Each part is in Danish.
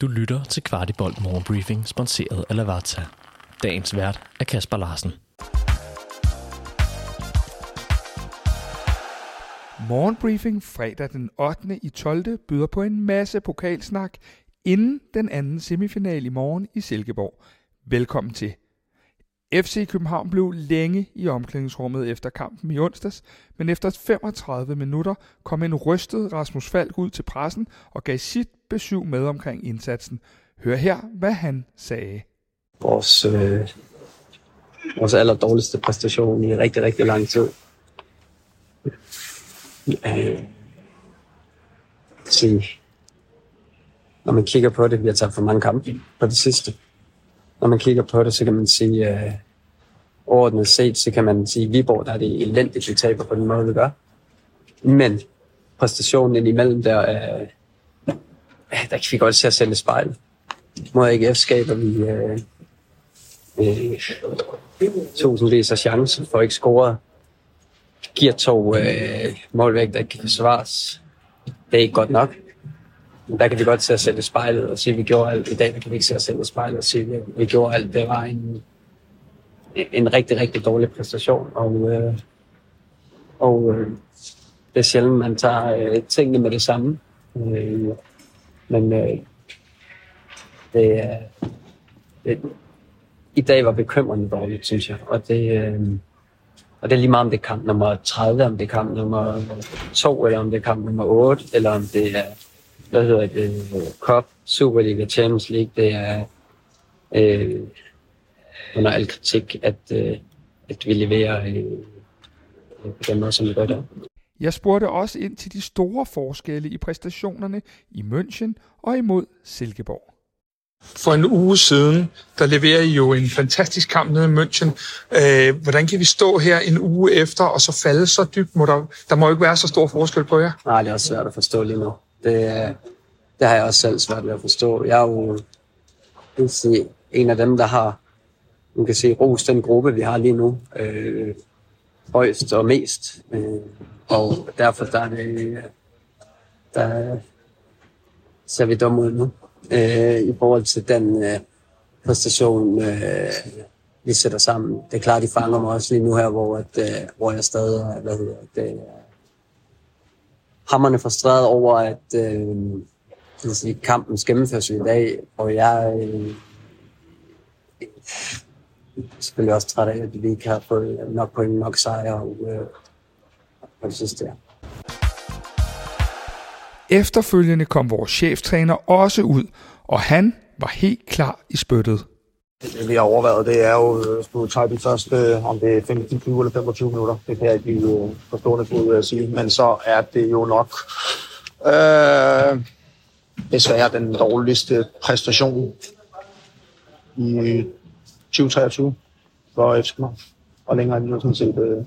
Du lytter til Kvartibolt Morgenbriefing, sponsoreret af Lavazza. Dagens vært er Kasper Larsen. Morgenbriefing fredag den 8. i 12. byder på en masse pokalsnak inden den anden semifinal i morgen i Silkeborg. Velkommen til. FC København blev længe i omklædningsrummet efter kampen i onsdags, men efter 35 minutter kom en rystet Rasmus Falk ud til pressen og gav sit besøg med omkring indsatsen. Hør her, hvad han sagde. Vores, øh, vores aller dårligste præstation i rigtig, rigtig lang tid. Øh, sige, når man kigger på det, vi har taget for mange kampe på det sidste. Når man kigger på det, så kan man sige, øh, overordnet set, så kan man sige, at Viborg, der er det elendigt, vi taber på den måde, vi gør. Men præstationen indimellem der, øh, der kan vi godt se at sende spejl. Mod AGF skaber vi øh, øh, tusindvis af chancer for at ikke score. Giver to øh, målvægt, der ikke kan forsvares. Det er ikke godt nok. Der kan vi godt se os selv i spejlet og sige, at vi gjorde alt. I dag der kan vi ikke se os selv i spejlet og sige, at vi gjorde alt. Det var en, en rigtig, rigtig dårlig præstation. Og, øh, og øh, det er sjældent, man tager øh, tingene med det samme. Øh, men øh, det, er, det, i dag var bekymrende dårligt, synes jeg. Og det, øh, og det er lige meget, om det er kamp nummer 30, om det er kamp nummer 2, eller om det er kamp nummer 8, eller om det er, hvad hedder det, Cup, Superliga, Champions League. Det er øh, under al kritik, at, øh, at vi leverer øh, på den måde, som vi gør der. Jeg spurgte også ind til de store forskelle i præstationerne i München og imod Silkeborg. For en uge siden, der leverer I jo en fantastisk kamp nede i München. Øh, hvordan kan vi stå her en uge efter og så falde så dybt? Må der, der må jo ikke være så stor forskel på jer. Nej, det er også svært at forstå lige nu. Det, det har jeg også selv svært ved at forstå. Jeg er jo sige, en af dem, der har man kan sige, ros den gruppe, vi har lige nu, øh, højst og mest. Øh, og derfor der er det, der ser vi dumme ud nu øh, i forhold til den øh, præstation, øh, vi sætter sammen. Det er klart, de fanger mig også lige nu her, hvor, at, øh, hvor jeg stadig er, hvad hedder det, hammerne frustreret over, at øh, sige, kampens gennemførsel i dag, og jeg øh, selvfølgelig også træt af, at vi ikke har fået nok point, nok sejre og, øh, og det sidste der. Efterfølgende kom vores cheftræner også ud, og han var helt klar i spyttet. Det vi har overvejet, det er jo øh, at skulle tage de første, øh, om det er 15, 20 eller 25 minutter. Det kan jeg ikke blive forstående øh, på at sige. Men så er det jo nok øh, desværre den dårligste præstation i 2023 for FC Og længere end det sådan set, øh,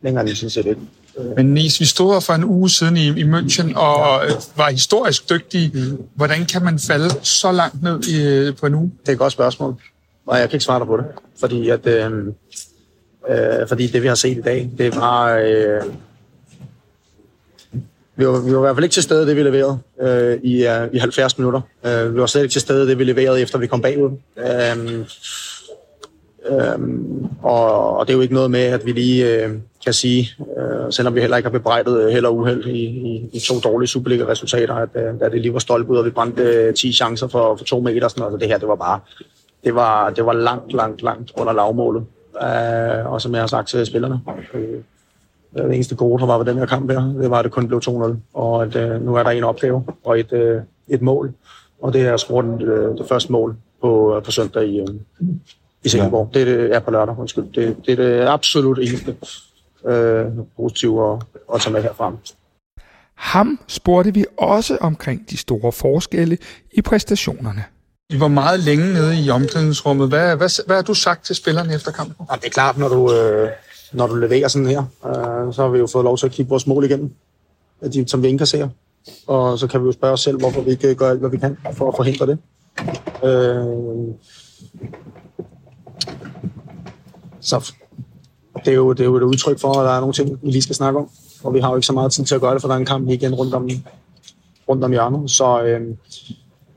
længere end sådan set ikke. Men Nis, vi stod her for en uge siden i, i München og ja. Øh, var historisk dygtige. Mm. Hvordan kan man falde så langt ned i, øh, på en uge? Det er et godt spørgsmål, og jeg kan ikke svare dig på det. Fordi, at, øh, øh, fordi det, vi har set i dag, det var... Øh, vi var, vi var i hvert fald ikke til stede, det vi leverede øh, i, øh, i 70 minutter. Øh, vi var slet ikke til stede, det vi leverede, efter vi kom bagud. Øh, Øhm, og, og det er jo ikke noget med, at vi lige øh, kan sige, øh, selvom vi heller ikke har bebrejdet heller held og uheld i, i, i to dårlige Superliga-resultater, at, øh, at det lige var stolpe ud, og vi brændte øh, 10 chancer for, for to meter. Sådan noget. Altså, det her, det var bare, det var, det var langt, langt, langt under lavmålet. Øh, og som jeg har sagt til spillerne, øh, det eneste gode, der var ved den her kamp her, det var, at det kun blev 2-0. Og at, øh, nu er der en opgave og et, øh, et mål. Og det er at score det, øh, det første mål på, øh, på søndag i, øh, i Silkeborg. Ja. Det er på lørdag, undskyld. Det, det er det absolut eneste øh, positive at, at tage med herfra. Ham spurgte vi også omkring de store forskelle i præstationerne. I var meget længe nede i omklædningsrummet. Hvad, hvad, hvad har du sagt til spillerne efter kampen? Ja, det er klart, når du, øh, når du leverer sådan her, øh, så har vi jo fået lov til at kigge vores mål igennem, de, som vi indkasserer. Og så kan vi jo spørge os selv, hvorfor vi ikke gør alt, hvad vi kan for at forhindre det. Øh, så det er, jo, det er jo et udtryk for, at der er nogle ting, vi lige skal snakke om. Og vi har jo ikke så meget tid til at gøre det, for der er en kamp igen rundt om, rundt om hjørnet. Så, øh,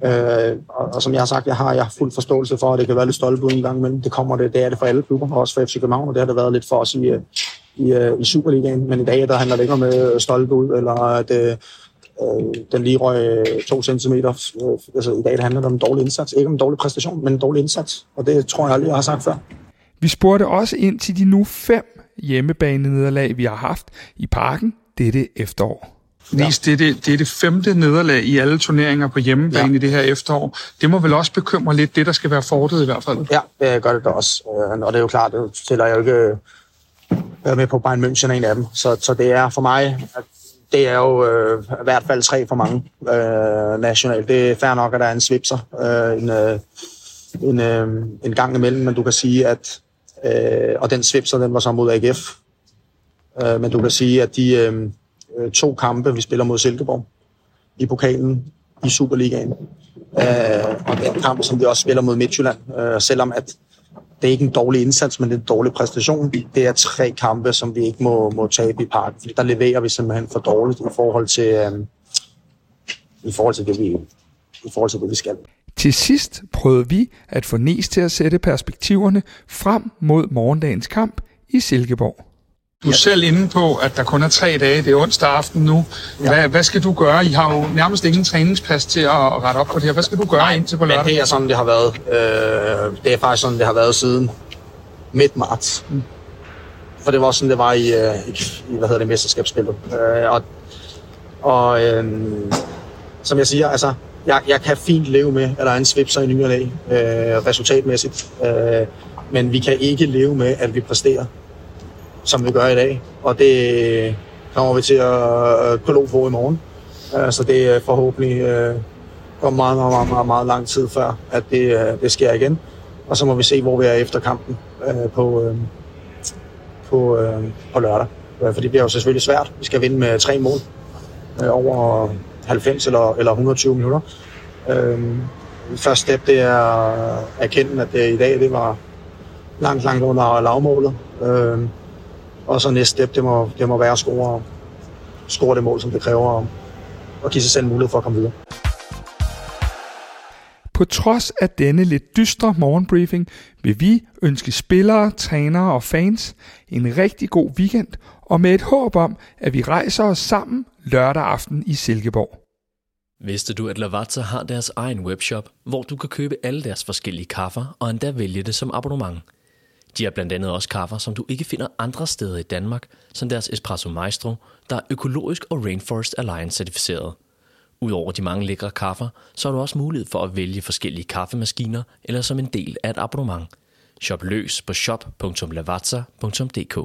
Øh, og, og, som jeg har sagt, jeg har, jeg har fuld forståelse for, at det kan være lidt stolpe en gang imellem. Det kommer det, det er det for alle klubber, også for FC København, og det har det været lidt for os i, øh, i, øh, i Superligaen. Men i dag, der handler det ikke om øh, stolpe ud, eller at øh, den lige røg to centimeter. Altså, I dag der handler det om en dårlig indsats. Ikke om en dårlig præstation, men en dårlig indsats. Og det tror jeg aldrig, jeg har sagt før. Vi spurgte også ind til de nu fem hjemmebane-nederlag, vi har haft i parken dette efterår. Nis, det, er det, det er det femte nederlag i alle turneringer på hjemmebane ja. i det her efterår. Det må vel også bekymre lidt, det der skal være fortet i hvert fald? Ja, det gør det da også. Øh, og det er jo klart, det stiller jeg jo ikke være med på Bayern München en af dem. Så, så det er for mig, det er jo øh, i hvert fald tre for mange øh, nationalt. Det er fair nok, at der er en svipser øh, en, øh, en, øh, en gang imellem, men du kan sige, at øh, og den svipser, den var så mod AGF. Øh, men du kan sige, at de øh, øh, to kampe, vi spiller mod Silkeborg i pokalen i Superligaen, øh, og den kamp, som vi også spiller mod Midtjylland, øh, selvom at det er ikke en dårlig indsats, men det er en dårlig præstation. Det er tre kampe, som vi ikke må, må tabe i parken, fordi der leverer vi simpelthen for dårligt i forhold til, øh, i forhold til det, vi, i forhold til det, vi skal. Til sidst prøvede vi at få Nes til at sætte perspektiverne frem mod morgendagens kamp i Silkeborg. Du er selv inde på, at der kun er tre dage, det er onsdag aften nu. Hvad, ja. hvad skal du gøre? I har jo nærmest ingen træningspas til at rette op på det her. Hvad skal du gøre Nej, indtil på lørdag? det er sådan, det har været. Øh, det er faktisk sådan, det har været siden midt marts. Mm. For det var sådan, det var i, øh, i hvad hedder det, mesterskabsspillet. Øh, og og øh, som jeg siger, altså, jeg, jeg kan fint leve med, at der er en svipser i ny og øh, resultatmæssigt. Øh, men vi kan ikke leve med, at vi præsterer, som vi gør i dag. Og det øh, kommer vi til at øh, kunne på i morgen. Øh, så det er forhåbentlig øh, går meget, meget, meget, meget, meget lang tid før, at det, øh, det sker igen. Og så må vi se, hvor vi er efter kampen øh, på, øh, på, øh, på lørdag. For det bliver jo selvfølgelig svært. Vi skal vinde med tre mål øh, over 90 eller, eller 120 minutter. Øh, første step, det er at erkende, at det i dag det var langt, langt under lavmålet. Øh, og så næste step, det må, det må være at score, score det mål, som det kræver, og give sig selv mulighed for at komme videre. På trods af denne lidt dystre morgenbriefing vil vi ønske spillere, trænere og fans en rigtig god weekend og med et håb om, at vi rejser os sammen lørdag aften i Silkeborg. Vidste du, at Lavazza har deres egen webshop, hvor du kan købe alle deres forskellige kaffer og endda vælge det som abonnement? De har blandt andet også kaffer, som du ikke finder andre steder i Danmark, som deres Espresso Maestro, der er økologisk og Rainforest Alliance certificeret. Udover de mange lækre kaffer, så har du også mulighed for at vælge forskellige kaffemaskiner eller som en del af et abonnement. Shop løs på shop.lavazza.dk